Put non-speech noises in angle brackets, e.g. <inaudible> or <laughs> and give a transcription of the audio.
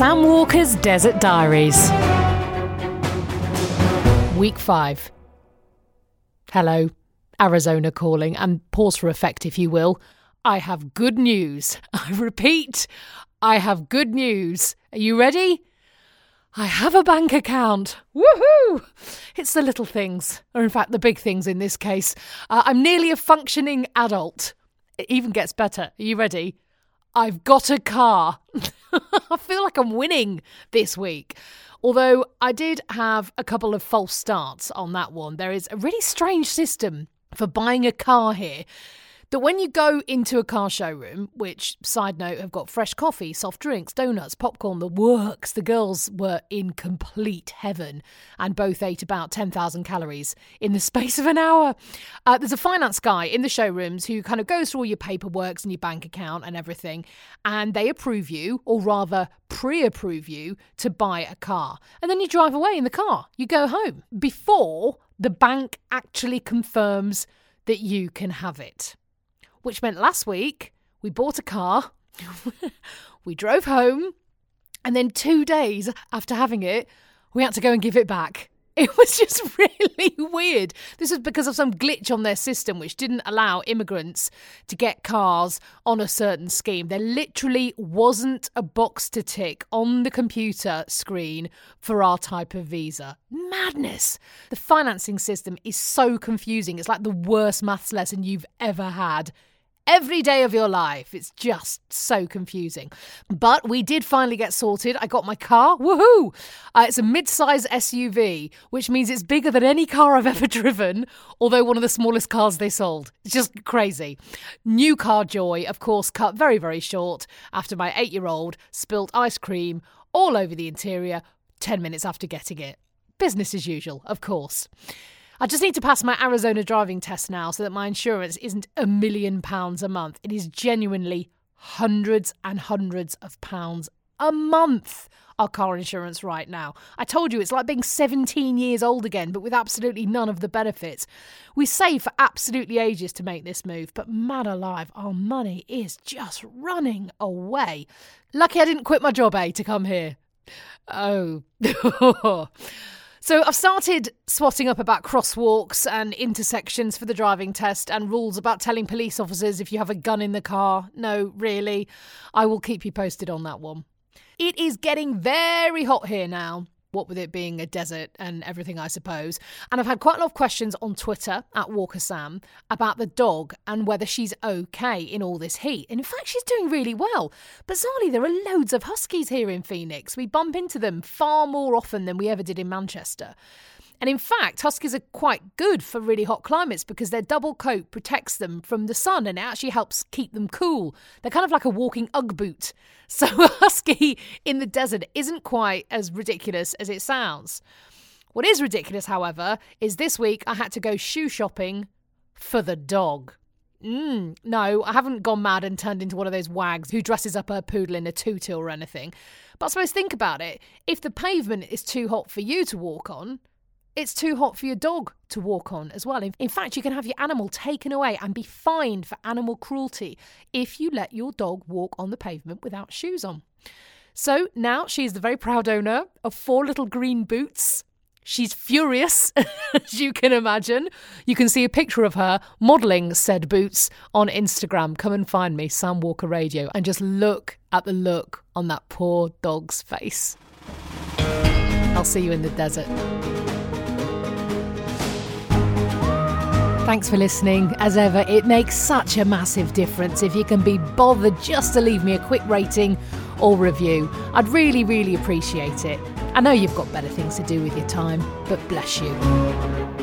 Walker's Desert Diaries. Week 5. Hello, Arizona calling, and pause for effect if you will. I have good news. <laughs> I repeat, I have good news. Are you ready? I have a bank account. Woohoo! It's the little things, or in fact, the big things in this case. Uh, I'm nearly a functioning adult. It even gets better. Are you ready? I've got a car. <laughs> I feel like I'm winning this week. Although I did have a couple of false starts on that one. There is a really strange system for buying a car here that when you go into a car showroom, which, side note, have got fresh coffee, soft drinks, donuts, popcorn, the works, the girls were in complete heaven and both ate about 10,000 calories in the <laughs> space of an hour. Uh, there's a finance guy in the showrooms who kind of goes through all your paperwork and your bank account and everything, and they approve you, or rather, pre approve you to buy a car. And then you drive away in the car. You go home before the bank actually confirms that you can have it which meant last week we bought a car, <laughs> we drove home, and then two days after having it, we had to go and give it back. <laughs> It was just <laughs> really weird. This was because of some glitch on their system which didn't allow immigrants to get cars on a certain scheme. There literally wasn't a box to tick on the computer screen for our type of visa. Madness. The financing system is so confusing. It's like the worst maths lesson you've ever had every day of your life. It's just so confusing. But we did finally get sorted. I got my car. Woohoo! Uh, it's a mid size SUV, which means it's bigger than any car I've <laughs> ever driven, although one of the smallest cars they sold. It's just crazy. New car joy, of course, cut very, very short after my eight year old spilt ice cream all over the interior 10 minutes after getting it. Business as usual, of course. I just need to pass my Arizona driving test now so that my insurance isn't a million pounds a month. It is genuinely hundreds and hundreds of pounds a month our car insurance right now. I told you it's like being 17 years old again, but with absolutely none of the benefits. We save for absolutely ages to make this move, but man alive, our money is just running away. Lucky I didn't quit my job, eh, to come here. Oh. <laughs> So I've started swatting up about crosswalks and intersections for the driving test and rules about telling police officers if you have a gun in the car. No, really. I will keep you posted on that one. It is getting very hot here now what with it being a desert and everything, I suppose. And I've had quite a lot of questions on Twitter at Walker Sam about the dog and whether she's okay in all this heat. And in fact, she's doing really well. Bizarrely, there are loads of huskies here in Phoenix. We bump into them far more often than we ever did in Manchester. And in fact, huskies are quite good for really hot climates because their double coat protects them from the sun and it actually helps keep them cool. They're kind of like a walking Ugg boot. <laughs> So a husky in the desert isn't quite as ridiculous as it sounds. What is ridiculous, however, is this week I had to go shoe shopping for the dog. Mm, no, I haven't gone mad and turned into one of those wags who dresses up her poodle in a tutu or anything. But I suppose think about it. If the pavement is too hot for you to walk on, it's too hot for your dog to walk on as well. In fact, you can have your animal taken away and be fined for animal cruelty if you let your dog walk on the pavement without shoes on. So now she's the very proud owner of four little green boots. She's furious, <laughs> as you can imagine. You can see a picture of her modelling said boots on Instagram. Come and find me, Sam Walker Radio, and just look at the look on that poor dog's face. I'll see you in the desert. Thanks for listening. As ever, it makes such a massive difference if you can be bothered just to leave me a quick rating or review. I'd really, really appreciate it. I know you've got better things to do with your time, but bless you.